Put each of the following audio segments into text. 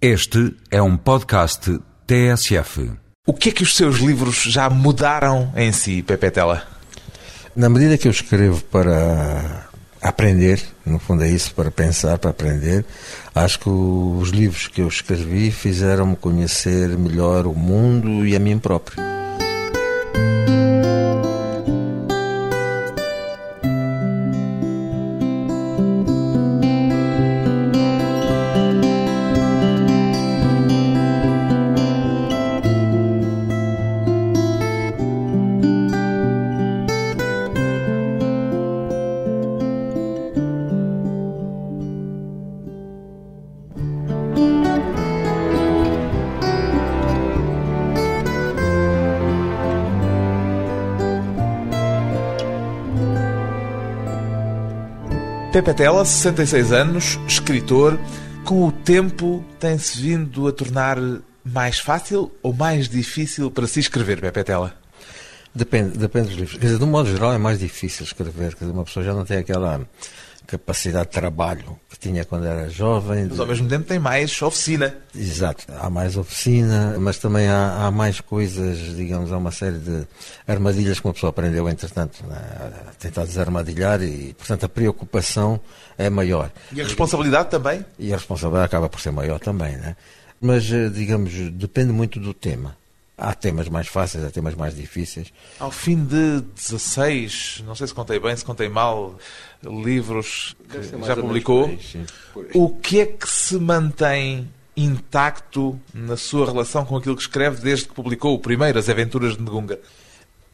Este é um podcast TSF. O que é que os seus livros já mudaram em si, Pepe Tela? Na medida que eu escrevo para aprender, no fundo é isso, para pensar, para aprender, acho que os livros que eu escrevi fizeram-me conhecer melhor o mundo e a mim próprio. Pepe Tela, 66 anos, escritor. Com o tempo, tem-se vindo a tornar mais fácil ou mais difícil para se escrever, Pepe Tela? Depende, depende dos livros. Quer dizer, de um modo geral é mais difícil escrever, quer dizer, uma pessoa já não tem aquela capacidade de trabalho que tinha quando era jovem. Mas ao mesmo tempo tem mais oficina. Exato, há mais oficina, mas também há, há mais coisas, digamos, há uma série de armadilhas que uma pessoa aprendeu, entretanto, né, a tentar desarmadilhar e, portanto, a preocupação é maior. E a responsabilidade também? E a responsabilidade acaba por ser maior também, né? Mas, eh, digamos, depende muito do tema. Há temas mais fáceis, há temas mais difíceis. Ao fim de 16, não sei se contei bem, se contei mal, livros que já publicou, o que é que se mantém intacto na sua relação com aquilo que escreve desde que publicou o primeiro, As Aventuras de Negunga?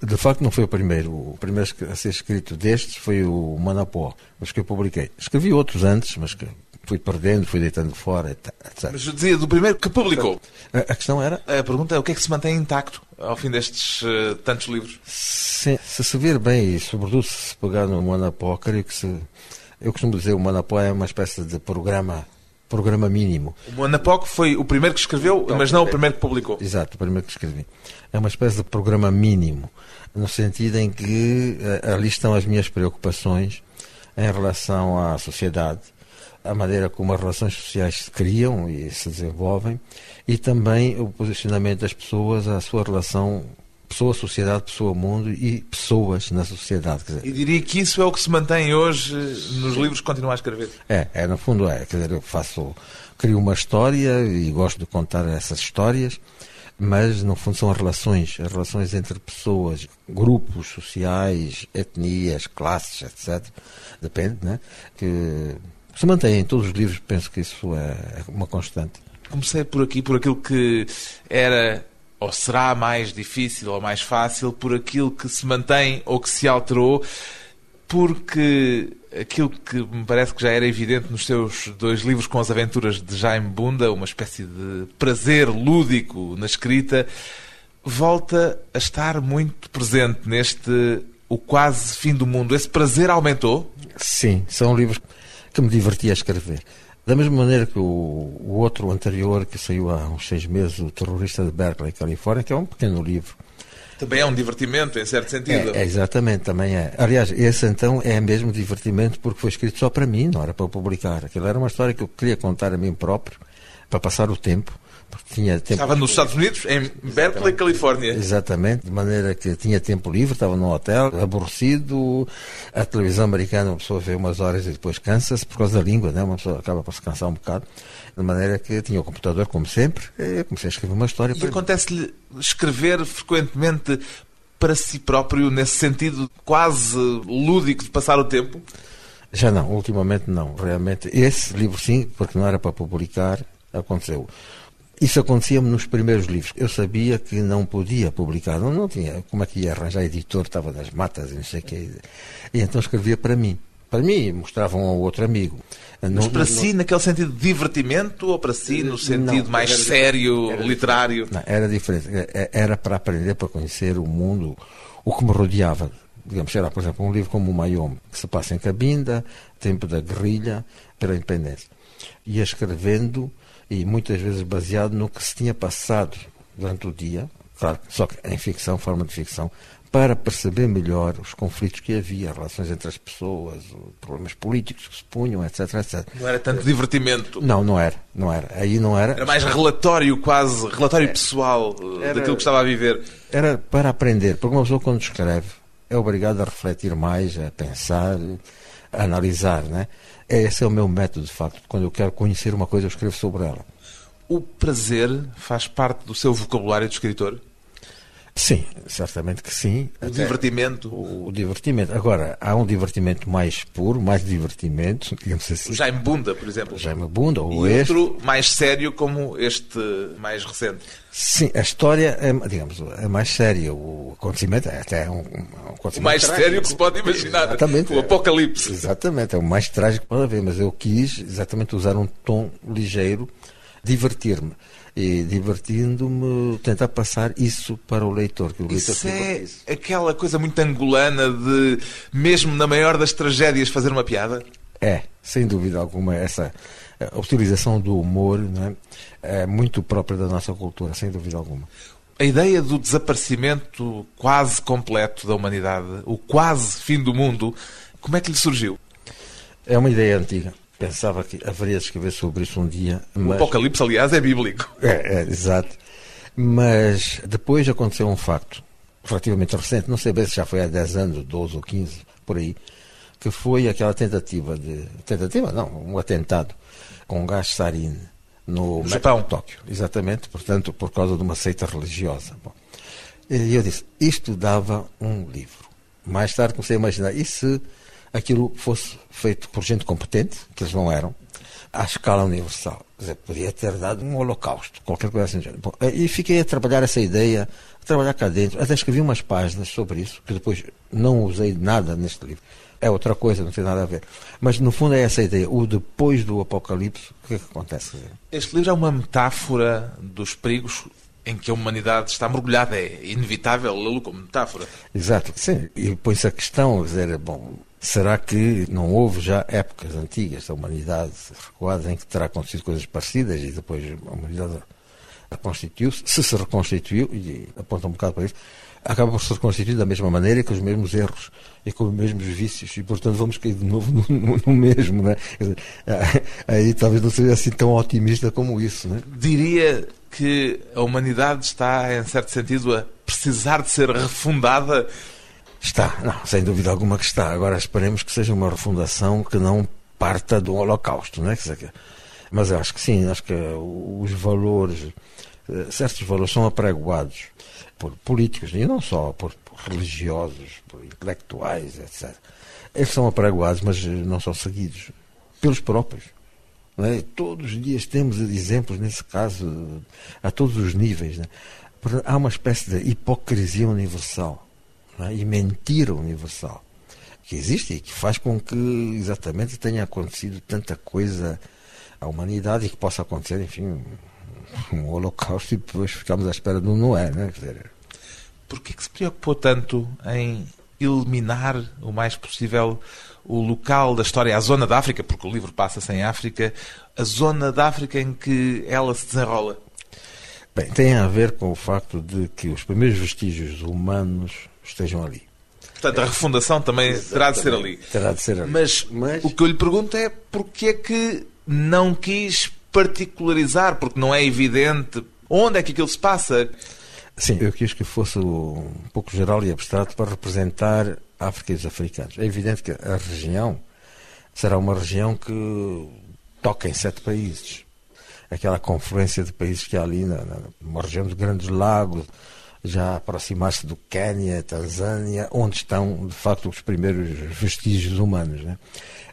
De facto, não foi o primeiro. O primeiro a ser escrito destes foi o Manapó, os que eu publiquei. Escrevi outros antes, mas que fui perdendo, fui deitando fora, etc. Mas eu dizia do primeiro que publicou. A, questão era. A pergunta é o que é que se mantém intacto ao fim destes uh, tantos livros? Se, se se vir bem, e sobretudo se pegar no Manapó, creio que se. Eu costumo dizer que o Manapó é uma espécie de programa programa mínimo. O Monapoc foi o primeiro que escreveu, Então, mas não o é- primeiro que publicou. Exato, o primeiro que escrevi. É uma espécie de programa mínimo, no sentido em que eh, ali estão as minhas preocupações em relação à sociedade, a maneira como as relações sociais se criam e se desenvolvem, e também o posicionamento das pessoas, a sua relação pessoa-sociedade, pessoa-mundo e pessoas na sociedade. Dizer, E diria que isso é o que se mantém hoje nos livros que continua a escrever. É, é, no fundo é. Quer dizer, eu faço, crio uma história e gosto de contar essas histórias, mas no fundo são as relações, as relações entre pessoas, grupos sociais, etnias, classes, etc. Depende, né? Que se mantém em todos os livros, penso que isso é uma constante. Comecei por aqui, por aquilo que era ou será mais difícil ou mais fácil, por aquilo que se mantém ou que se alterou, porque aquilo que me parece que já era evidente nos seus dois livros com as aventuras de Jaime Bunda, uma espécie de prazer lúdico na escrita, volta a estar muito presente neste O Quase Fim do Mundo. Esse prazer aumentou? Sim, são livros que me diverti a escrever. Da mesma maneira que o, o outro anterior, que saiu há uns seis meses, O Terrorista de Berkeley, Califórnia, que é um pequeno livro. Também é um divertimento, em certo sentido. É, é, exatamente, também é. Aliás, esse então é mesmo divertimento porque foi escrito só para mim, não era para publicar. Aquilo era uma história que eu queria contar a mim próprio, para passar o tempo. Tinha tempo Estava nos Estados Unidos, em Berkeley, Califórnia. Exatamente, de maneira que tinha tempo livre, estava num hotel, aborrecido. A televisão americana, uma pessoa vê umas horas e depois cansa-se por causa da língua, né? uma pessoa acaba por se cansar um bocado. De maneira que tinha o computador, como sempre, e comecei a escrever uma história E acontece-lhe escrever frequentemente para si próprio, nesse sentido quase lúdico de passar o tempo? Já não, ultimamente não. Realmente, esse livro sim, porque não era para publicar, aconteceu. Isso acontecia-me nos primeiros livros. Eu sabia que não podia publicar, não, não tinha. Como é que ia arranjar editor? Estava nas matas e não sei o quê. E então escrevia para mim. Para mim, mostrava um ao outro amigo. Mas Não- para não- si, naquele sentido de divertimento ou para si no sentido Não, mais era- sério, era- literário? Não, era diferente. É- Era para aprender, para conhecer o mundo, o que me rodeava. Digamos, era, por exemplo, um livro como o Mayom, que se passa em Cabinda, tempo da guerrilha, pela independência. Ia escrevendo e muitas vezes baseado no que se tinha passado durante o dia, claro, só que em ficção, forma de ficção, para perceber melhor os conflitos que havia, as relações entre as pessoas, problemas políticos que se punham, etc, etc. Não era tanto divertimento. Não, não era, não era. Aí não era. Era mais relatório quase, relatório pessoal eh, Era- daquilo que estava a viver. Era para aprender, porque uma pessoa quando escreve é obrigada a refletir mais, a pensar, a analisar, né? Esse é o meu método, de facto. Quando eu quero conhecer uma coisa, eu escrevo sobre ela. O prazer faz parte do seu vocabulário de escritor? Sim, certamente que sim. O Até divertimento? o, o divertimento. Agora, há um divertimento mais puro, mais divertimento, digamos O assim. Jaime Bunda, por exemplo. Jaime Bunda, ou E este. outro mais sério como este mais recente. Sim, a história é, digamos, é mais séria. O acontecimento é até um, um acontecimento O mais trágico. sério que se pode imaginar. Exatamente. O apocalipse. Exatamente, é o mais trágico que pode haver, mas eu quis exatamente usar um tom ligeiro, divertir-me. E divertindo-me, tentar passar isso para o leitor. Que o leitor Isso é divertisse. aquela coisa muito angolana de, mesmo na maior das tragédias, fazer uma piada? É, sem dúvida alguma, essa a utilização do humor não é, é muito própria da nossa cultura, sem dúvida alguma. A ideia do desaparecimento quase completo da humanidade, o quase fim do mundo, como é que lhe surgiu? É uma ideia antiga. Pensava que haveria de escrever sobre isso um dia. O Mas... Apocalipse, aliás, é bíblico. É, é, exato. Mas depois aconteceu um facto relativamente recente, não sei bem se já foi há 10 anos, 12 ou 15, por aí, que foi aquela tentativa de. Tentativa? Não, um atentado com gás sarin no, Japão. Tóquio. Exatamente, portanto, por causa de uma seita religiosa. Bom, e eu disse: isto dava um livro. Mais tarde comecei a imaginar, e se aquilo fosse feito por gente competente, que eles não eram, à escala universal? Quer dizer, podia ter dado um holocausto, qualquer coisa assim. Bom, e fiquei a trabalhar essa ideia, a trabalhar cá dentro, até escrevi umas páginas sobre isso, que depois não usei nada neste livro. É outra coisa, não tem nada a ver. Mas no fundo é essa ideia, o depois do apocalipse, o que é que acontece? Este livro é uma metáfora dos perigos em que a humanidade está mergulhada. É inevitável lê-lo como metáfora. Exato, sim. E põe-se a questão, dizer, bom, será que não houve já épocas antigas da humanidade recuadas em que terá acontecido coisas parecidas e depois a humanidade reconstituiu-se? Se se reconstituiu, e aponta um bocado para isso, acaba por se reconstituir da mesma maneira com os mesmos erros e com os mesmos vícios e portanto vamos cair de novo no, no- no mesmo, né? Aí talvez não seja assim tão otimista como isso, né? Diria que a humanidade está, em certo sentido, a precisar de ser refundada. Está, não, sem dúvida alguma que está. Agora esperemos que seja uma refundação que não parta do holocausto, é? Que- Mas eu acho que sim, acho que os valores, eh, certos valores são apregoados por políticos, e não só por religiosos, por intelectuais, etc. Eles são apregoados, mas não são seguidos pelos próprios. é? Todos os dias temos exemplos, nesse caso, a todos os níveis. né? Portanto, há uma espécie de hipocrisia universal é? e mentira universal que existe e que faz com que exatamente tenha acontecido tanta coisa à humanidade e que possa acontecer, enfim, um, holocausto e depois ficamos à espera do Noé. Né? Quer dizer, Por que é que se preocupou tanto em eliminar o mais possível o local da história, a zona da África, porque o livro passa-se em África, a zona da África em que ela se desenrola? Bem, tem a ver com o facto de que os primeiros vestígios humanos estejam ali. Portanto, a refundação também terá de ser ali. Terá de ser ali. Mas, Mas- o que eu lhe pergunto é porque é que não quis particularizar, porque não é evidente onde é que aquilo se passa. Sim, eu quis que fosse um pouco geral e abstrato para representar a África e os africanos. É evidente que a região será uma região que toca em sete países. Aquela confluência de países que há ali, na, na- numa região dos Grandes Lagos, já aproximar-se do Quénia, Tanzânia, onde estão, de facto, os primeiros vestígios humanos. Né?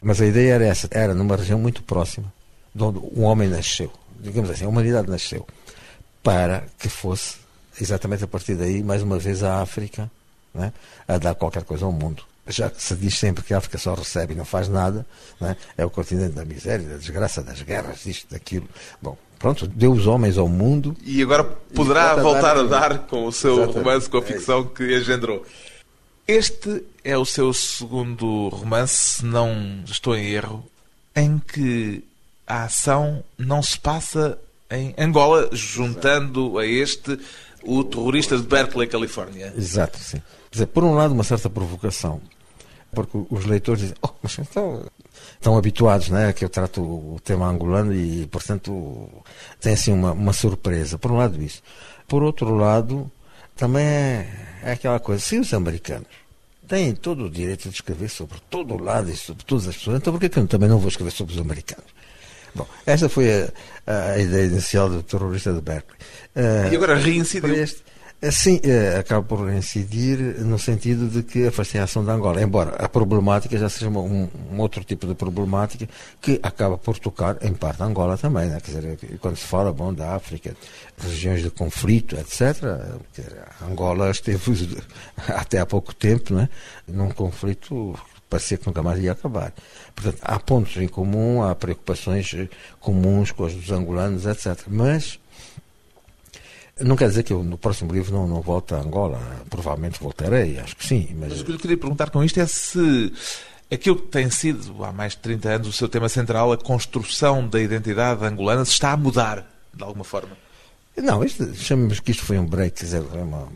Mas a ideia era essa, era numa região muito próxima, de onde o homem nasceu, digamos assim, a humanidade nasceu, para que fosse, exatamente a partir daí, mais uma vez a África né, a dar qualquer coisa ao mundo. Já que se diz sempre que a África só recebe e não faz nada, né, é o continente da miséria, da desgraça, das guerras, disto, daquilo. Bom, pronto, deu os homens ao mundo. E agora poderá a voltar a dar- dar com o seu Exatamente. romance, com a É ficção que engendrou. Este é o seu segundo romance, se não estou em erro, em que a ação não se passa em Angola, juntando a este O terrorista de Berkeley, Califórnia. Exato, sim. Quer dizer, por um lado, uma certa provocação, porque os leitores dizem, oh, mas estão, estão habituados, né, que eu trato o tema angolano e, portanto, tem assim uma, uma surpresa. Por um lado, isso. Por outro lado, também é, é aquela coisa, se os americanos têm todo o direito de escrever sobre todo o lado e sobre todas as pessoas, então por que eu também não vou escrever sobre os americanos? Bom, esta foi a, a ideia inicial do terrorista de Berkeley. Uh, e agora reincidiu. Este, Sim, acaba por reincidir no sentido de que afastei a ação da Angola, embora a problemática já seja um, um, outro tipo de problemática que acaba por tocar em parte a Angola também, né? quer dizer, quando se fala bom, da África, regiões de conflito, etc., a Angola esteve até há pouco tempo né? num conflito parecia que nunca mais ia acabar. Portanto, há pontos em comum, há preocupações comuns com os dos angolanos, etc. Mas não quer dizer que eu no próximo livro não, não volte a Angola. Provavelmente voltarei, acho que sim. Mas... mas o que eu queria perguntar com isto é se aquilo que tem sido há mais de 30 anos o seu tema central, a construção da identidade angolana, se está a mudar de alguma forma. Não, isto, chamemos que isto foi um break, quer dizer, é uma,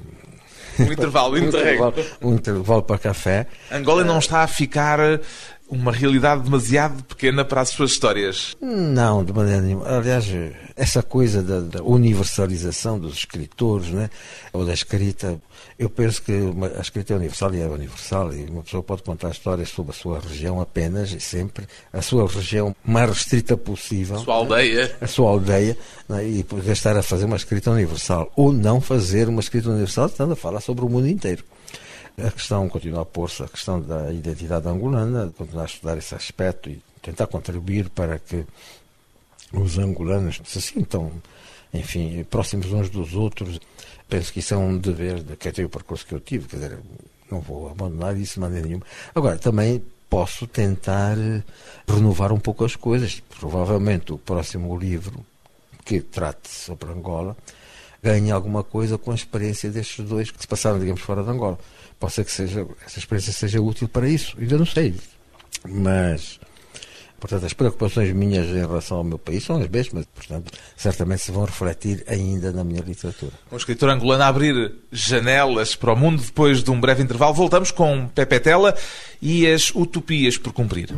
um intervalo, um intervalo, um intervalo para café. Angola não está a ficar uma realidade demasiado pequena para as suas histórias. Não, de maneira nenhuma. Aliás, essa coisa da, da universalização dos escritores, né? ou da escrita, eu penso que uma, a escrita é universal e é universal, e uma pessoa pode contar histórias sobre a sua região apenas e sempre, a sua região mais restrita possível. A sua aldeia. A sua aldeia, né? e poder estar a fazer uma escrita universal, ou não fazer uma escrita universal, estando a falar sobre o mundo inteiro. A questão continua a pôr-se, a questão da identidade angolana, continuar a estudar esse aspecto e tentar contribuir para que os angolanos se sintam, enfim, próximos uns dos outros. Penso que isso é um dever de quem o percurso que eu tive, quer dizer, não vou abandonar isso de maneira nenhuma. Agora, também posso tentar renovar um pouco as coisas. Provavelmente o próximo livro que trate sobre Angola ganhe alguma coisa com a experiência destes dois que se passaram, digamos, fora de Angola. Pode ser que seja, essa experiência seja útil para isso, ainda não sei. Mas, portanto, as preocupações minhas em relação ao meu país são as mesmas, portanto, certamente se vão refletir ainda na minha literatura. Um escritor angolano a abrir janelas para o mundo depois de um breve intervalo. Voltamos com Pepe Tela e as utopias por cumprir.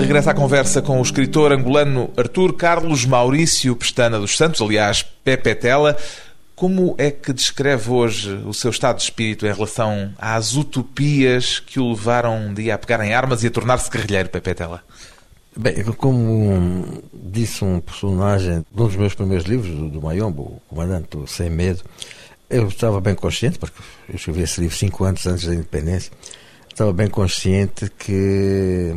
Regressa à conversa com o escritor angolano Artur Carlos Maurício Pestana dos Santos, aliás, Pepe Tela. Como é que descreve hoje o seu estado de espírito em relação às utopias que o levaram um dia a pegar em armas e a tornar-se guerrilheiro, Pepe Tela? Bem, como disse um personagem de um dos meus primeiros livros, do, Mayombo, o Comandante Sem Medo, eu estava bem consciente, porque eu escrevi esse livro cinco anos antes da independência, estava bem consciente que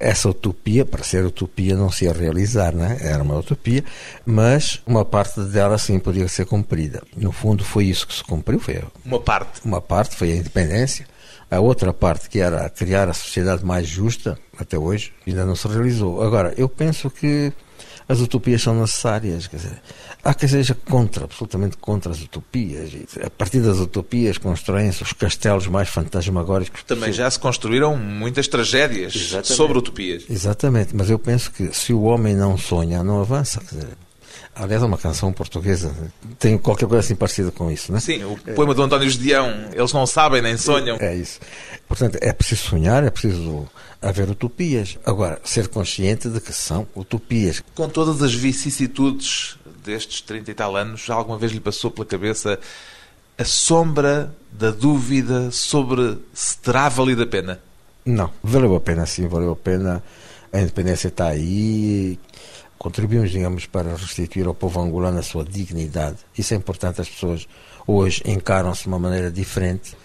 essa utopia, para ser utopia, não se ia realizar, né? era uma utopia, mas uma parte dela sim podia ser cumprida. No fundo, foi isso que se cumpriu. Foi uma parte. Uma parte foi a independência. A outra parte, que era criar a sociedade mais justa, até hoje, ainda não se realizou. Agora, eu penso que as utopias são necessárias. Quer dizer, há quem seja contra, absolutamente contra as utopias. E a partir das utopias constroem-se os castelos mais fantasmagóricos. Também já se construíram muitas tragédias Exatamente. sobre utopias. Exatamente, mas eu penso que se o homem não sonha, não avança. Quer dizer, Aliás, é uma canção portuguesa. Tem qualquer coisa assim parecida com isso, não é? Sim, o poema do António Gedeão. Eles não sabem nem sonham. É isso. Portanto, é preciso sonhar, é preciso haver utopias. Agora, ser consciente de que são utopias. Com todas as vicissitudes destes 30 e tal anos, já alguma vez lhe passou pela cabeça a sombra da dúvida sobre se terá valido a pena? Não, valeu a pena sim, valeu a pena. A independência está aí, contribuímos, digamos, para restituir ao povo angolano a sua dignidade. Isso é importante, as pessoas hoje encaram-se de uma maneira diferente.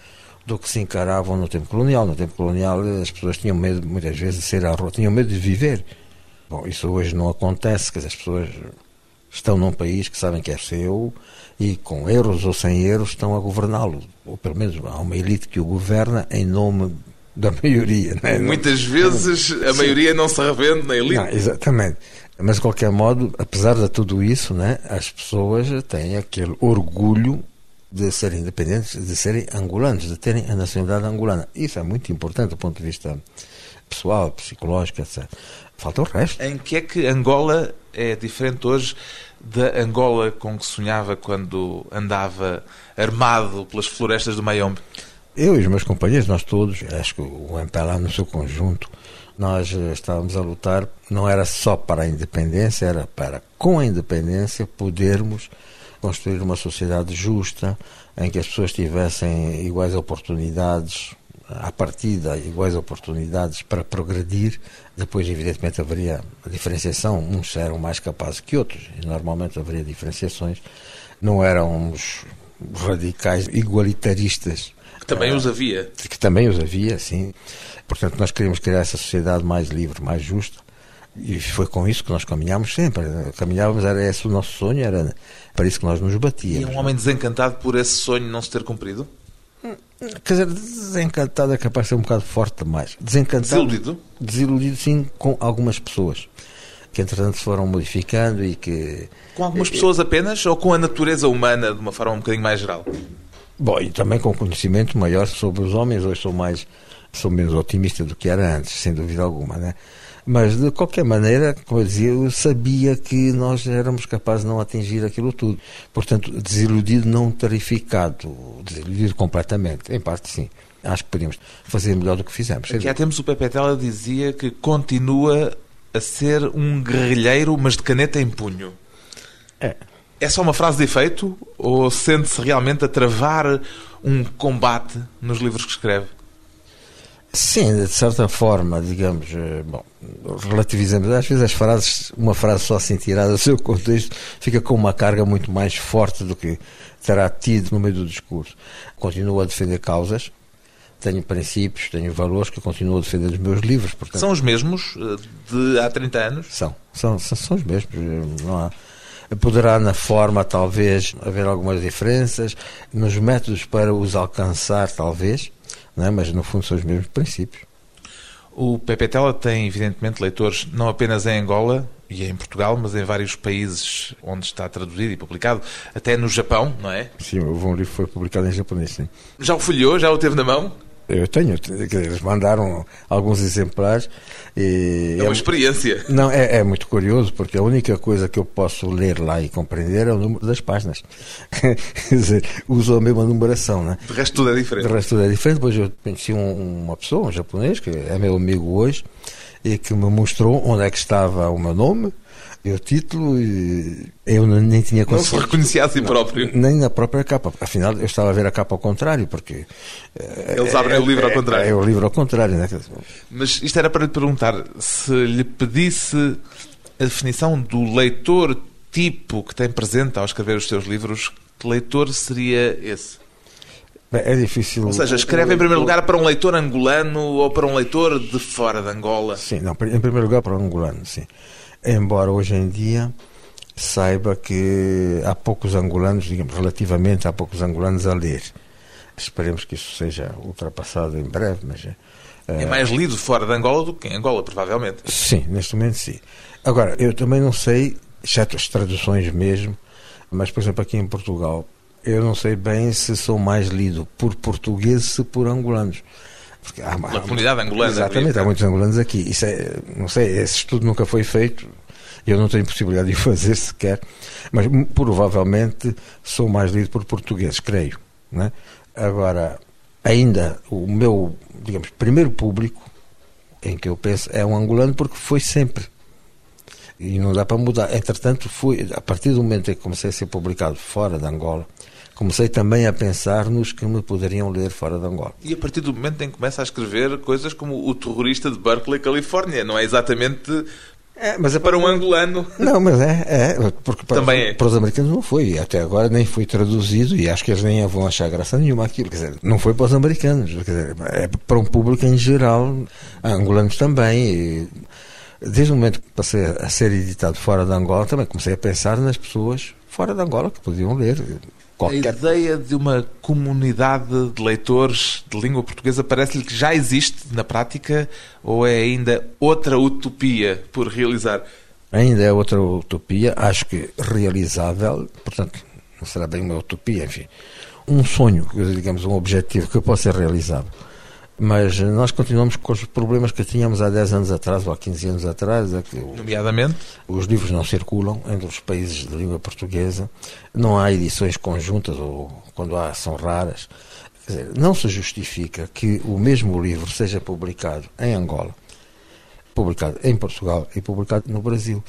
Do que se encaravam no tempo colonial. No tempo colonial as pessoas tinham medo, muitas vezes, de ser à rua, tinham medo de viver. Bom, isso hoje não acontece, que as pessoas estão num país que sabem que é seu e com euros ou sem euros estão a governá-lo. Ou pelo menos há uma elite que o governa em nome da maioria. É? Muitas vezes a Sim. maioria não se revende na elite. Não, exatamente. Mas, de qualquer modo, apesar de tudo isso, né, as pessoas têm aquele orgulho de serem independentes, de serem angolanos, de terem a nacionalidade angolana. Isso é muito importante do ponto de vista pessoal, psicológico, etc. Falta o resto. Em que é que Angola é diferente hoje da Angola com que sonhava quando andava armado pelas florestas do Mayombe? Eu e os meus companheiros, nós todos, acho que o MPLA no seu conjunto, nós eh, estávamos a lutar, não era só para a independência, era para, com a independência, podermos construir uma sociedade justa, em que as pessoas tivessem iguais oportunidades, à partida, iguais oportunidades para progredir. Depois, evidentemente, haveria diferenciação, uns eram mais capazes que outros, e normalmente haveria diferenciações. Não éramos radicais igualitaristas que também os havia. Que também os havia, sim. Portanto, nós queríamos criar essa sociedade mais livre, mais justa. E foi com isso que nós caminhámos sempre. Caminhávamos, era esse o nosso sonho, era para isso que nós nos batíamos. E um homem desencantado por esse sonho não se ter cumprido? Quer dizer, desencantado é capaz de ser um bocado forte demais. Desencantado. Desiludido? Desiludido, sim, com algumas pessoas que entretanto se foram modificando e que. Com algumas pessoas apenas ou com a natureza humana de uma forma um bocadinho mais geral? Bom, e também com conhecimento maior sobre os homens, hoje sou mais sou menos otimista do que era antes, sem dúvida alguma, né? Mas de qualquer maneira, como eu dizia, eu sabia que nós éramos capazes de não atingir aquilo tudo. Portanto, desiludido não tarificado, desiludido completamente, em parte sim. Acho que podíamos fazer melhor do que fizemos. Aqui há tempos o Pepe Tela dizia que continua a ser um guerrilheiro, mas de caneta em punho. É. É só uma frase de efeito ou sente-se realmente a travar um combate nos livros que escreve? Sim, de certa forma, digamos, eh, bom, relativizamos. Às vezes as frases, uma frase só assim tirada do seu contexto, fica com uma carga muito mais forte do que terá tido no meio do discurso. Continuo a defender causas, tenho princípios, tenho valores que continuo a defender nos meus livros. Portanto, são os mesmos eh, de há 30 anos? São, são, são, são os mesmos. Não há, Poderá na forma, talvez, haver algumas diferenças, nos métodos para os alcançar, talvez, é? mas no fundo são os mesmos princípios. O Pepe Tela tem, evidentemente, leitores não apenas em Angola e em Portugal, mas em vários países onde está traduzido e publicado, até no Japão, não é? Sim, o livro foi publicado em japonês, sim. Já o folheou? Já o teve na mão? Eu tenho, eles mandaram alguns exemplares. É uma é, experiência. Não, é, é, muito curioso, porque a única coisa que eu posso ler lá e compreender é o número das páginas. Quer dizer, usou a mesma numeração, né? De resto tudo é diferente. De resto tudo é diferente. Depois eu conheci um, uma pessoa, um japonês, que é meu amigo hoje, e que me mostrou onde é que estava o meu nome, o título e eu nem tinha conseguido. Não se reconhecia a si próprio. nem na própria capa. Afinal, eu estava a ver a capa ao contrário, porque. Eles abrem é, o livro ao contrário. É, é, o livro ao contrário, né? Mas isto era para lhe perguntar se lhe pedisse a definição do leitor tipo que tem presente ao escrever os seus livros, que leitor seria esse? É difícil. Ou seja, escreve em primeiro lugar para um leitor angolano ou para um leitor de fora de Angola? Sim, não, em primeiro lugar para um angolano, sim. Embora hoje em dia saiba que há poucos angolanos, digamos, relativamente há poucos angolanos a ler. Esperemos que isso seja ultrapassado em breve, mas... É, é mais lido fora de Angola do que em Angola, provavelmente. Sim, neste momento sim. Agora, eu também não sei, exceto as traduções mesmo, mas, por exemplo, aqui em Portugal, eu não sei bem se sou mais lido por portugueses ou por angolanos. Porque há, Pela comunidade angolana. Exatamente, há muitos angolanos aqui. Isso é, não sei, esse estudo nunca foi feito. Eu não tenho possibilidade de o fazer sequer, mas provavelmente sou mais lido por portugueses, creio. Né? Agora, ainda o meu, digamos, primeiro público em que eu penso é um angolano porque foi sempre. E não dá para mudar. Entretanto, foi, a partir do momento em que comecei a ser publicado fora de Angola, comecei também a pensar nos que me poderiam ler fora de Angola. E a partir do momento em que começa a escrever coisas como O Terrorista de Berkeley, Califórnia, não é exatamente É, mas é para um angolano. Não, mas é, é porque para, Também é. para os americanos não foi, até agora nem foi traduzido e acho que eles nem vão achar graça nenhuma aquilo, quer dizer, não foi para os americanos, quer dizer, é para um público em geral, angolanos também. E desde o momento que passei a ser editado fora de Angola, também comecei a pensar nas pessoas fora de Angola que podiam ler. Qualquer... A ideia de uma comunidade de leitores de língua portuguesa parece-lhe que já existe na prática ou é ainda outra utopia por realizar? Ainda é outra utopia, acho que realizável, portanto, não será bem uma utopia, enfim, um sonho, digamos, um objetivo que possa ser realizável. Mas nós continuamos com os problemas que tínhamos há 10 anos atrás ou há 15 anos atrás. É Nomeadamente? Os livros não circulam entre os países de língua portuguesa, não há edições conjuntas ou quando há são raras. Quer dizer, não se justifica que o mesmo livro seja publicado em Angola, publicado em Portugal e publicado no Brasil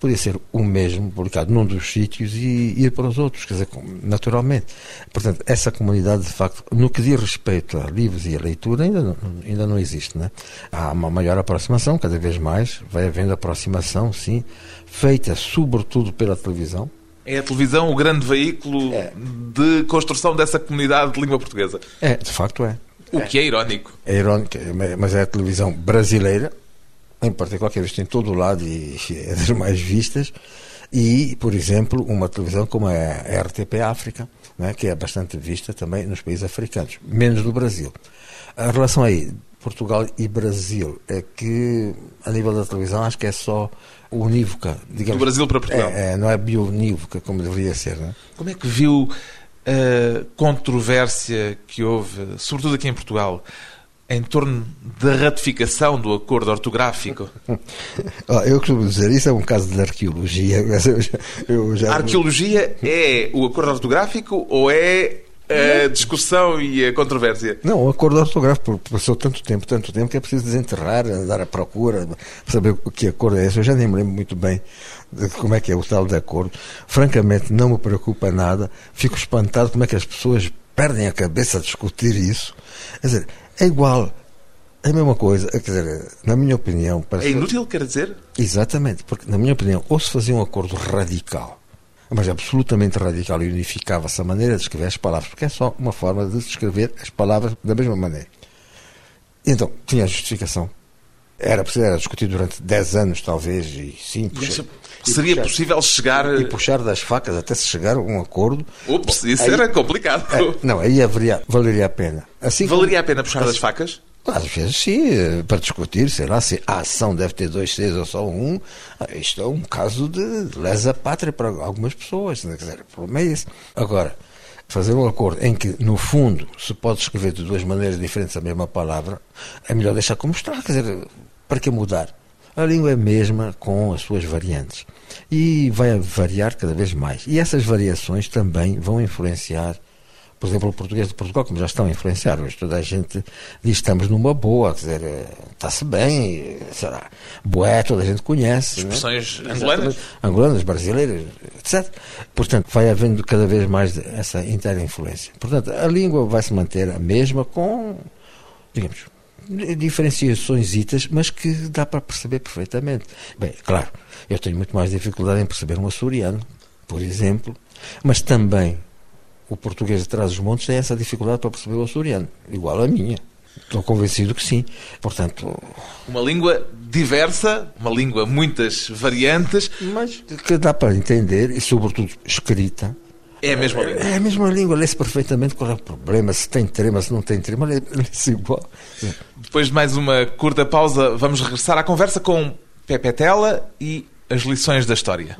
podia ser o mesmo, publicado num dos sítios e ir para os outros, quer dizer, naturalmente. Portanto, essa comunidade, de facto, no que diz respeito a livros e a leitura, ainda não, ainda não existe. Né? Há uma maior aproximação, cada vez mais, vai havendo aproximação, sim, feita sobretudo pela televisão. É a televisão o grande veículo é. de construção dessa comunidade de língua portuguesa? É, de facto é. O é. que é irónico. É irónico, mas é a televisão brasileira, em particular, que é vista em todo o lado e é das mais vistas, e, por exemplo, uma televisão como a RTP África, né, que é bastante vista também nos países africanos, menos no Brasil. A relação aí, Portugal e Brasil, é que, a nível da televisão, acho que é só unívoca. Digamos, do Brasil para Portugal. É, é, não é bionívoca, como deveria ser. Né? Como é que viu a controvérsia que houve, sobretudo aqui em Portugal, em torno da ratificação do acordo ortográfico? eu costumo dizer, isso é um caso de arqueologia. Eu já, eu já... A arqueologia é o acordo ortográfico ou é a discussão e a controvérsia? Não, o acordo ortográfico passou tanto tempo, tanto tempo que é preciso desenterrar, andar à procura, saber o que acordo é esse. Eu já nem me lembro muito bem de como é que é o tal de acordo. Francamente, não me preocupa nada. Fico espantado como é que as pessoas perdem a cabeça a discutir isso. Quer dizer, é igual. É a mesma coisa. Quer dizer, na minha opinião. É inútil, quer dizer? Exatamente, porque, na minha opinião, ou se fazia um acordo radical, mas absolutamente radical, e unificava-se a maneira de escrever as palavras, porque é só uma forma de escrever as palavras da mesma maneira. Então, tinha justificação. Era preciso era discutir durante 10 anos, talvez, e Seria puxar, possível chegar. E puxar das facas até se chegar a um acordo. Ups, isso aí, era complicado. É, não, aí haveria, valeria a pena. Assim valeria como, a pena puxar assim, das facas? Às vezes sim, para discutir, sei lá, se a ação deve ter dois seis ou só um. Isto é um caso de lesa pátria para algumas pessoas. Quer dizer, o problema é esse. Agora, fazer um acordo em que, no fundo, se pode escrever de duas maneiras diferentes a mesma palavra, é melhor deixar como está. Quer dizer, para que mudar? A língua é a mesma com as suas variantes e vai variar cada vez mais. E essas variações também vão influenciar, por exemplo, o português de Portugal, como já estão a influenciar. Hoje toda a gente diz estamos numa boa, quer dizer, está-se bem, será boé, toda a gente conhece. Né? Expressões né? angolanas. Angolanas, brasileiras, etc. Portanto, vai havendo cada vez mais essa interinfluência. Portanto, a língua vai se manter a mesma com, digamos, diferenciações, mas que dá para perceber perfeitamente. Bem, claro, eu tenho muito mais dificuldade em perceber um açoriano, por exemplo, mas também o português de trás dos montes tem essa dificuldade para perceber o açoriano, igual a minha. Estou convencido que sim. Portanto, uma língua diversa, uma língua muitas variantes, mas que dá para entender e sobretudo escrita é a mesma língua. É a mesma língua, lê-se perfeitamente qual é o problema, se tem trema, se não tem trema, lê-se igual. Depois de mais uma curta pausa, vamos regressar à conversa com Pepe Tela e as lições da história.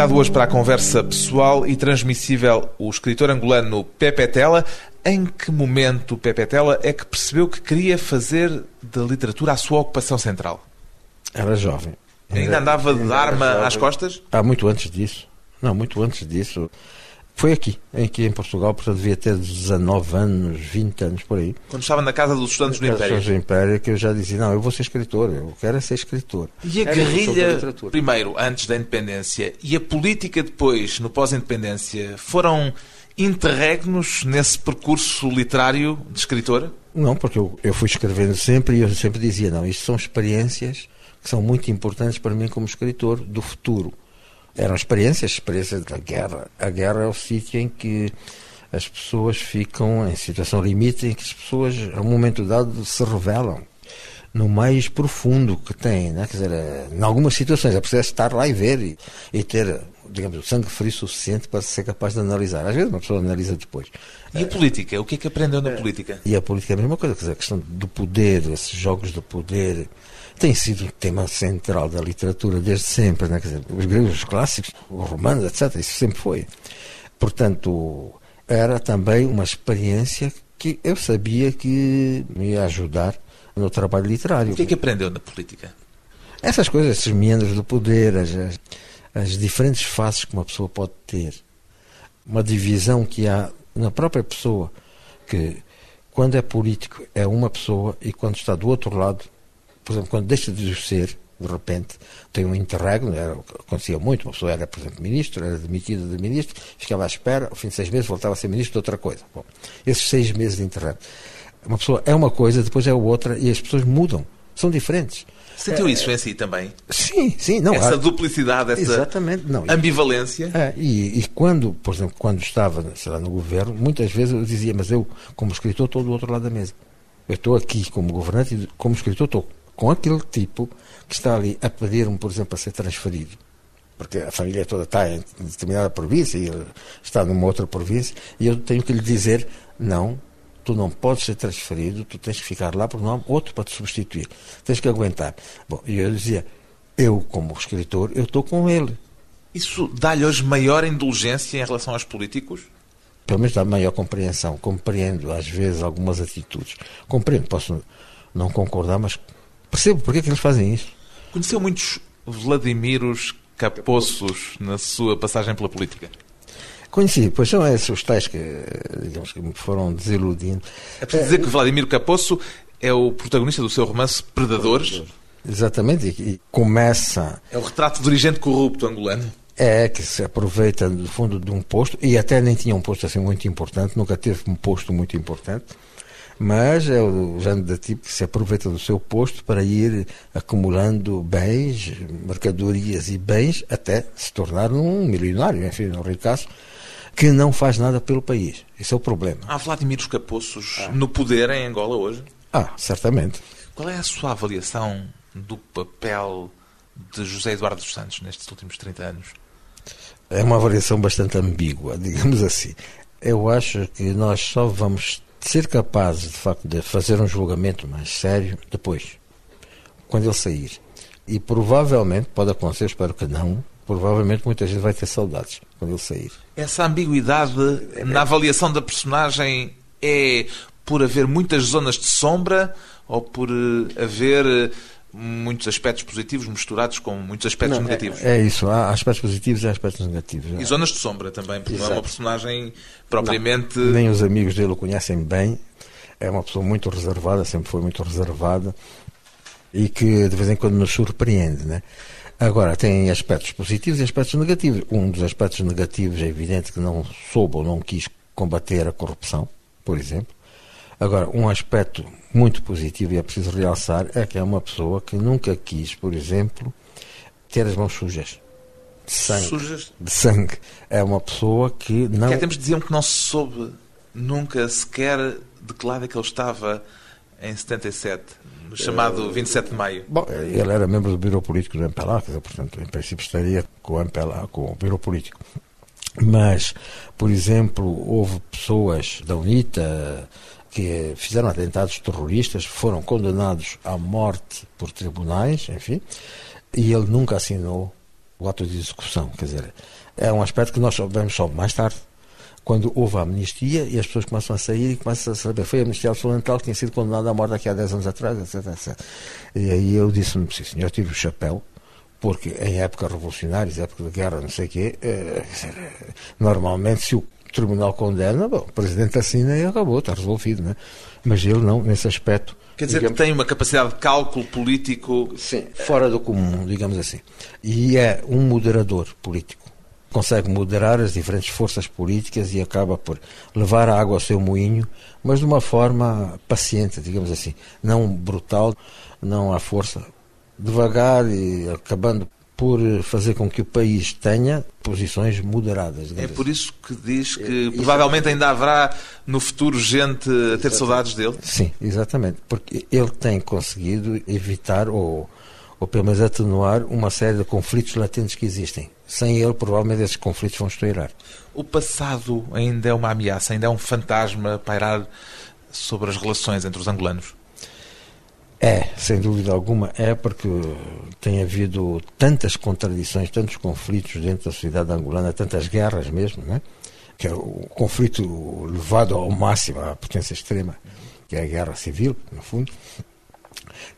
Convidado hoje para a conversa pessoal e transmissível, o escritor angolano Pepe Tela. Em que momento Pepe Tela é que percebeu que queria fazer da literatura a sua ocupação central? Era jovem. Ainda andava de arma às costas? Há muito antes disso. Não, muito antes disso. Foi aqui, aqui em Portugal, portanto devia ter 19 anos, 20 anos por aí. Quando estava na casa dos estudantes do Império? do Império, que eu já dizia, não, eu vou ser escritor, eu quero é ser escritor. E a Era guerrilha, primeiro, antes da independência, e a política depois, no pós-independência, foram interregnos nesse percurso literário de escritor? Não, porque eu, eu fui escrevendo sempre e eu sempre dizia, não, isto são experiências que são muito importantes para mim como escritor do futuro. Eram experiências, experiências da guerra. A guerra é o sítio em que as pessoas ficam em situação limite, em que as pessoas, a um momento dado, se revelam no mais profundo que têm, né? quer dizer, eh, em algumas situações é preciso estar lá e ver e, e ter, digamos, o sangue frio suficiente para ser capaz de analisar. Às vezes uma pessoa analisa depois. E a política? O que é que aprendeu na política? E a política é a mesma coisa, quer dizer, a questão do poder, esses jogos de poder, tem sido um tema central da literatura desde sempre, né? dizer, os gregos, os clássicos, os romanos, etc. Isso sempre foi. Portanto, era também uma experiência que eu sabia que me ia ajudar no trabalho literário. O que é que aprendeu na política? Essas coisas, esses meandros do poder, as, as diferentes faces que uma pessoa pode ter, uma divisão que há na própria pessoa, que quando é político é uma pessoa e quando está do outro lado, por exemplo, quando deixa de ser, de repente, tem um interregno, era, que acontecia muito, uma pessoa era, por exemplo, ministro, era demitida de ministro, ficava à espera, ao fim de seis meses voltava a ser ministro de outra coisa. Bom, esses seis meses de interregno. Uma pessoa é uma coisa, depois é outra, e as pessoas mudam, são diferentes. Sentiu isso em si também? Sim, sim, não. essa há- duplicidade, essa Exatamente, não. Ambivalência? é, e, e quando, por exemplo, quando estava sei lá, no governo, muitas vezes eu dizia, mas eu, como escritor, estou do outro lado da mesa. Eu estou aqui como governante e como escritor estou com aquele tipo que está ali a pedir-me, por exemplo, a ser transferido. Porque a família toda está em determinada província e ele está numa outra província e eu tenho que lhe dizer, não, tu não podes ser transferido, tu tens que ficar lá porque não há outro para te substituir. Tens que aguentar. Bom, e eu dizia, eu como escritor, eu estou com ele. Isso dá-lhe hoje maior indulgência em relação aos políticos? pelo menos dá maior compreensão. Compreendo, às vezes, algumas atitudes. Compreendo, posso não concordar, mas percebo porque é que eles fazem isso. Conheceu muitos Vladimiros Capoços na sua passagem pela política? Conheci, pois são esses os tais que, digamos, que me foram desiludindo. É preciso dizer que Vladimir Caposso é o protagonista do seu romance Predadores. Exatamente, e, começa, É o retrato do dirigente corrupto angolano. é que se aproveita, do fundo, de um posto, e até nem tinha um posto assim muito importante, nunca teve um posto muito importante, mas é o género de tipo que se aproveita do seu posto para ir acumulando bens, mercadorias e bens, até se tornar um milionário, enfim, um ricaço, que não faz nada pelo país. Esse é o problema. Há Vladimiros Capoços no poder em Angola hoje? Ah, certamente. Qual é a sua avaliação do papel de José Eduardo dos Santos nestes últimos 30 anos? É uma avaliação bastante ambígua, digamos assim. Eu acho que nós só vamos ser capazes, de facto, de fazer um julgamento mais sério depois, quando ele sair. E provavelmente, pode acontecer, espero que não, provavelmente muita gente vai ter saudades quando ele sair. Essa ambiguidade na avaliação da personagem é por haver muitas zonas de sombra ou por eh, haver eh, muitos aspectos positivos misturados com muitos aspectos Não, negativos? É, é isso, há aspectos positivos e aspectos negativos. E zonas de sombra também, porque não é Exato. uma personagem propriamente. Nem os amigos dele o conhecem bem. É uma pessoa muito reservada, sempre foi muito reservada e que de vez em quando nos surpreende, né? Agora, tem aspectos positivos e aspectos negativos. Um dos aspectos negativos é evidente que não soube ou não quis combater a corrupção, por exemplo. Agora, um aspecto muito positivo, e é preciso realçar, é que é uma pessoa que nunca quis, por exemplo, ter as mãos sujas. De sangue. Sujas. De sangue. É uma pessoa que não. Que há tempos diziam que não se soube nunca sequer de que lado é que ele estava em 77, no chamado 27 de Maio. Bom, ele era membro do Biro Político do MPLA, quer dizer, portanto, em princípio estaria com o MPLA, com o Biro Político. Mas, por exemplo, houve pessoas da UNITA que fizeram atentados terroristas, foram condenados à morte por tribunais, enfim, e ele nunca assinou o ato de execução. Quer dizer, é um aspecto que nós soubemos só mais tarde, quando houve a amnistia e as pessoas começam a sair e começam a saber. Foi a amnistia absolumental que tinha sido condenado à morte aqui há 10 anos atrás, etc, etc. E aí eu disse-me, sim senhor, tiro o chapéu, porque em época revolucionárias, época de guerra, não sei o quê, eh, normalmente se o tribunal condena, bom, o presidente assina e acabou, está resolvido, né? Mas ele não, nesse aspecto. Quer dizer digamos, que tem uma capacidade de cálculo político. Sim, fora do comum, digamos assim. E é um moderador político. Consegue moderar as diferentes forças políticas e acaba por levar a água ao seu moinho, mas de uma forma paciente, digamos assim. Não brutal, não à força. Devagar e acabando por fazer com que o país tenha posições moderadas. É por isso que diz que é, provavelmente ainda haverá no futuro gente a ter saudades dele? Sim, exatamente. Porque ele tem conseguido evitar ou, ou pelo menos atenuar uma série de conflitos latentes que existem. Sem ele, provavelmente esses conflitos vão estourar. O passado ainda é uma ameaça, ainda é um fantasma a pairar sobre as relações entre os angolanos? É, sem dúvida alguma, é porque tem havido tantas contradições, tantos conflitos dentro da sociedade angolana, tantas guerras mesmo, né? que é o conflito levado ao máximo, à potência extrema, que é a guerra civil, no fundo,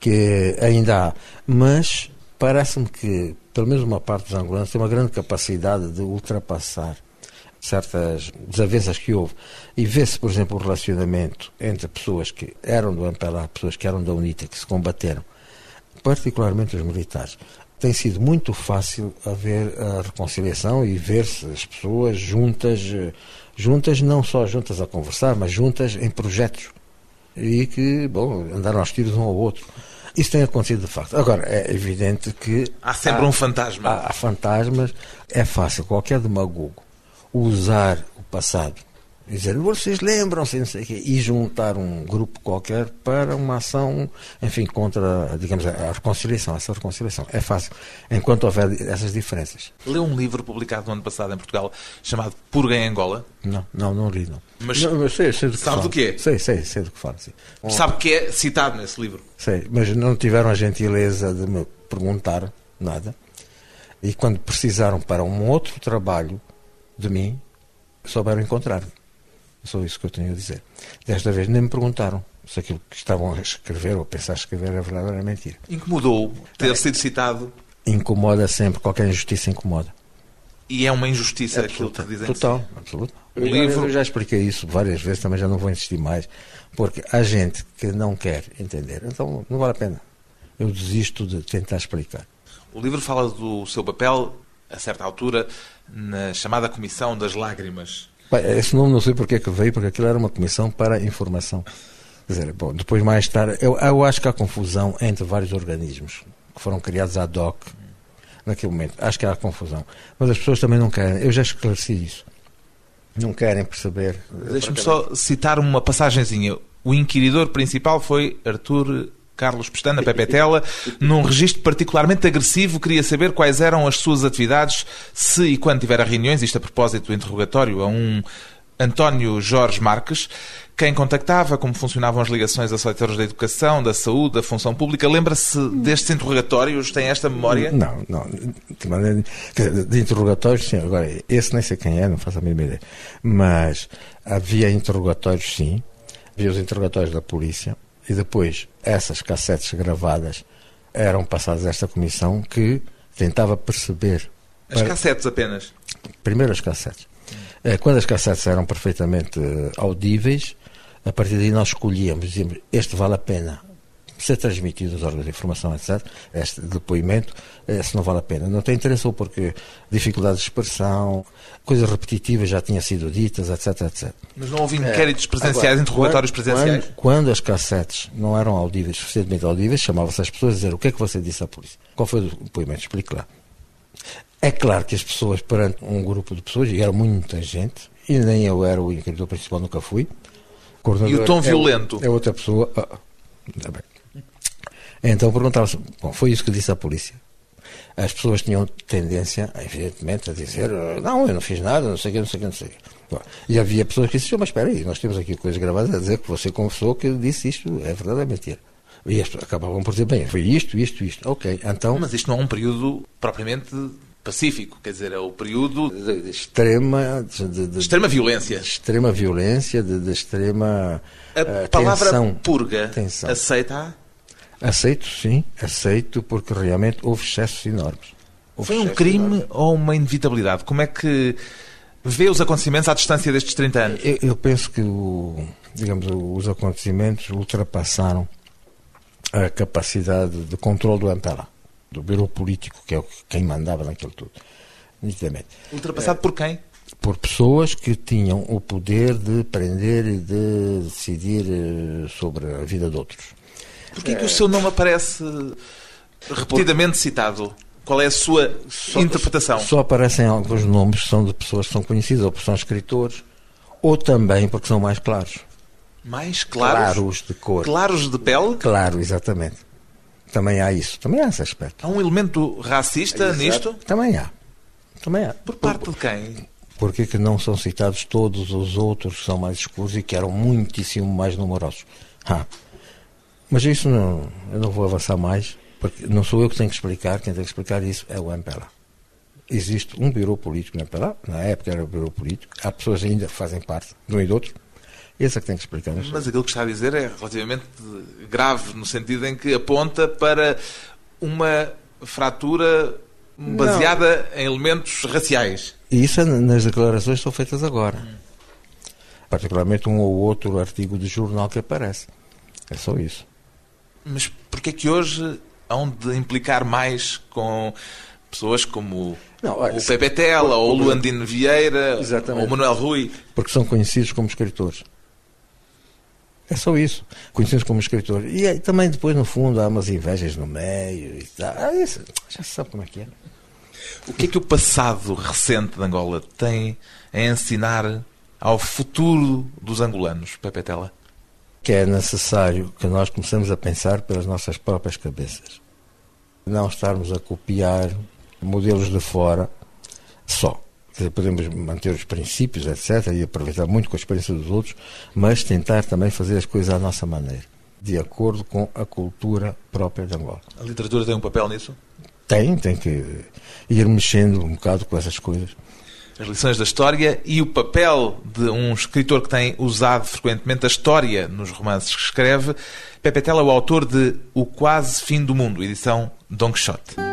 que ainda há. Mas parece-me que, pelo menos uma parte dos angolanos, tem uma grande capacidade de ultrapassar certas desavenças que houve. E vê-se, por exemplo, o relacionamento entre pessoas que eram do MPLA, pessoas que eram da UNITA, que se combateram, particularmente os militares. Tem sido muito fácil haver a reconciliação e ver-se as pessoas juntas, juntas não só juntas a conversar, mas juntas em projetos. E que, bom, andaram aos tiros um ao outro. Isso tem acontecido de facto. Agora, é evidente que. Há sempre há, um fantasma. Há, há fantasmas. É fácil, qualquer demagogo usar o passado. Dizer, vocês lembram-se, não sei o quê, e juntar um grupo qualquer para uma ação, enfim, contra, digamos, a reconciliação, essa reconciliação. É fácil, enquanto houver essas diferenças. Leu um livro publicado no ano passado em Portugal chamado Purga em Angola? Não, não, não li, não. Mas, não, mas sei, sei do que sabe falo. do que é? Sei, sei, sei do que falo, sim. Sabe que é citado nesse livro? Sei, mas não tiveram a gentileza de me perguntar nada. E quando precisaram para um outro trabalho, de mim souberam encontrar-me. Só isso que eu tenho a dizer. Desta vez nem me perguntaram se aquilo que estavam a escrever ou a pensar escrever era verdade ou era mentira. Incomodou ter sido citado? Incomoda sempre, qualquer injustiça incomoda. E é uma injustiça é aquilo que dizem? Total, absoluto. O livro... Eu já expliquei isso várias vezes, também já não vou insistir mais, porque há gente que não quer entender, então não vale a pena. Eu desisto de tentar explicar. O livro fala do seu papel, a certa altura, na chamada Comissão das Lágrimas. Bem, esse nome não sei porque é que veio, porque aquilo era uma comissão para informação. Quer dizer, bom, depois mais tarde, eu, eu acho que há confusão entre vários organismos que foram criados ad hoc naquele momento. Acho que há confusão. Mas as pessoas também não querem. Eu já esclareci isso. Não querem perceber. Deixe-me só citar uma passagenzinha. O inquiridor principal foi Artur Carlos Pestana, Pepe Tela, num registro particularmente agressivo, queria saber quais eram as suas atividades, se e quando tiver reuniões, isto a propósito do interrogatório a um António Jorge Marques, quem contactava, como funcionavam as ligações a setores da educação, da saúde, da função pública. Lembra-se destes interrogatórios? Tem esta memória? Não, não. De, de interrogatórios, sim. Agora, esse nem sei quem é, não faço a mínima ideia. Mas havia interrogatórios, sim. Havia os interrogatórios da polícia e depois essas cassetes gravadas eram passadas a esta comissão que tentava perceber. As para... cassetes apenas? Primeiro as cassetes. Hum. Quando as cassetes eram perfeitamente eh, audíveis, a partir daí nós escolhíamos, dizíamos, este vale a pena, ser transmitido aos órgãos de informação, etc., este depoimento, se não vale a pena. Não tem interesse ou porque dificuldades de expressão, coisas repetitivas já tinham sido ditas, etc, etc. Mas não houve inquéritos presenciais, Agora, interrogatórios quando, presenciais? Quando, quando, as cassetes não eram audíveis, suficientemente audíveis, chamava-se as pessoas a dizer o que é que você disse à polícia. Qual foi o depoimento? Explique lá. É claro que as pessoas, perante um grupo de pessoas, e era muita gente, e nem eu era o inquiridor principal, nunca fui. e o tom é, violento? É outra pessoa. Ah, bem. Então perguntava-se, bom, foi isso que disse a polícia. As pessoas tinham tendência, evidentemente, a dizer, não, eu não fiz nada, não sei o que, não sei o que, não sei o que. E havia pessoas que diziam, mas espera aí, nós temos aqui coisas gravadas a dizer que você confessou que disse isto, é verdade ou é mentira? E as pessoas acabavam por dizer, bem, foi isto, isto, isto. Ok, então... Mas isto não é um período propriamente pacífico, quer dizer, é o período de, de extrema de, de, de, extrema violência. extrema violência, de, de extrema A eh, palavra tensão. purga Tensão. aceita Aceito, sim, aceito, porque realmente houve excessos enormes. Houve Foi um crime enormes. ou uma inevitabilidade? Como é que vê os acontecimentos à distância destes 30 anos? Eu, eu penso que o, digamos, os acontecimentos ultrapassaram a capacidade de controle do MPLA, do Bureau Político, que é quem mandava naquilo tudo, nitidamente. Ultrapassado por quem? Por pessoas que tinham o poder de prender e de decidir eh, sobre a vida de outros. Porquê que o seu nome aparece repetidamente citado? Qual é a sua interpretação? Só aparecem alguns nomes que são de pessoas que são conhecidas, ou porque são escritores, ou também porque são mais claros. Mais claros? Claros de cor. Claros de pele? Claro, exatamente. Também há isso, também há esse aspecto. Há um elemento racista nisto? Também há. Também há. Por parte de quem? Porque que não são citados todos os outros que são mais escuros e que eram muitíssimo mais numerosos? Ah. Mas isso não, eu não vou avançar mais, porque não sou eu que tenho que explicar, quem tem que explicar isso é o MPLA. Existe um bureau político no MPLA, na época era o bureau político, há pessoas ainda que fazem parte de um e do outro, esse é que tem que explicar. não eu. Mas aquilo que está a dizer é relativamente grave, no sentido em que aponta para uma fratura baseada em elementos raciais. E isso é nas declarações que são feitas agora. Particularmente um ou outro artigo de jornal que aparece. É só isso. Mas porquê é que hoje hão de implicar mais com pessoas como Não, olha, o Pepe Tela, ou o Luandino Vieira, Exatamente. ou o Manuel Rui? Porque são conhecidos como escritores. É só isso. Conhecidos como escritores. E aí, também depois, no fundo, há umas invejas no meio e tal. Ah, isso, já se sabe como é que é. O que é que o passado recente de Angola tem a ensinar ao futuro dos angolanos, Pepe Tela? Que é necessário que nós comecemos a pensar pelas nossas próprias cabeças. Não estarmos a copiar modelos de fora só. Dizer, podemos manter os princípios, etc., e aproveitar muito com a experiência dos outros, mas tentar também fazer as coisas à nossa maneira, de acordo com a cultura própria de Angola. A literatura tem um papel nisso? Tem, tem que ir mexendo um bocado com essas coisas. As lições da história e o papel de um escritor que tem usado frequentemente a história nos romances que escreve. Pepe Tela é o autor de O Quase Fim do Mundo, edição Don Quixote.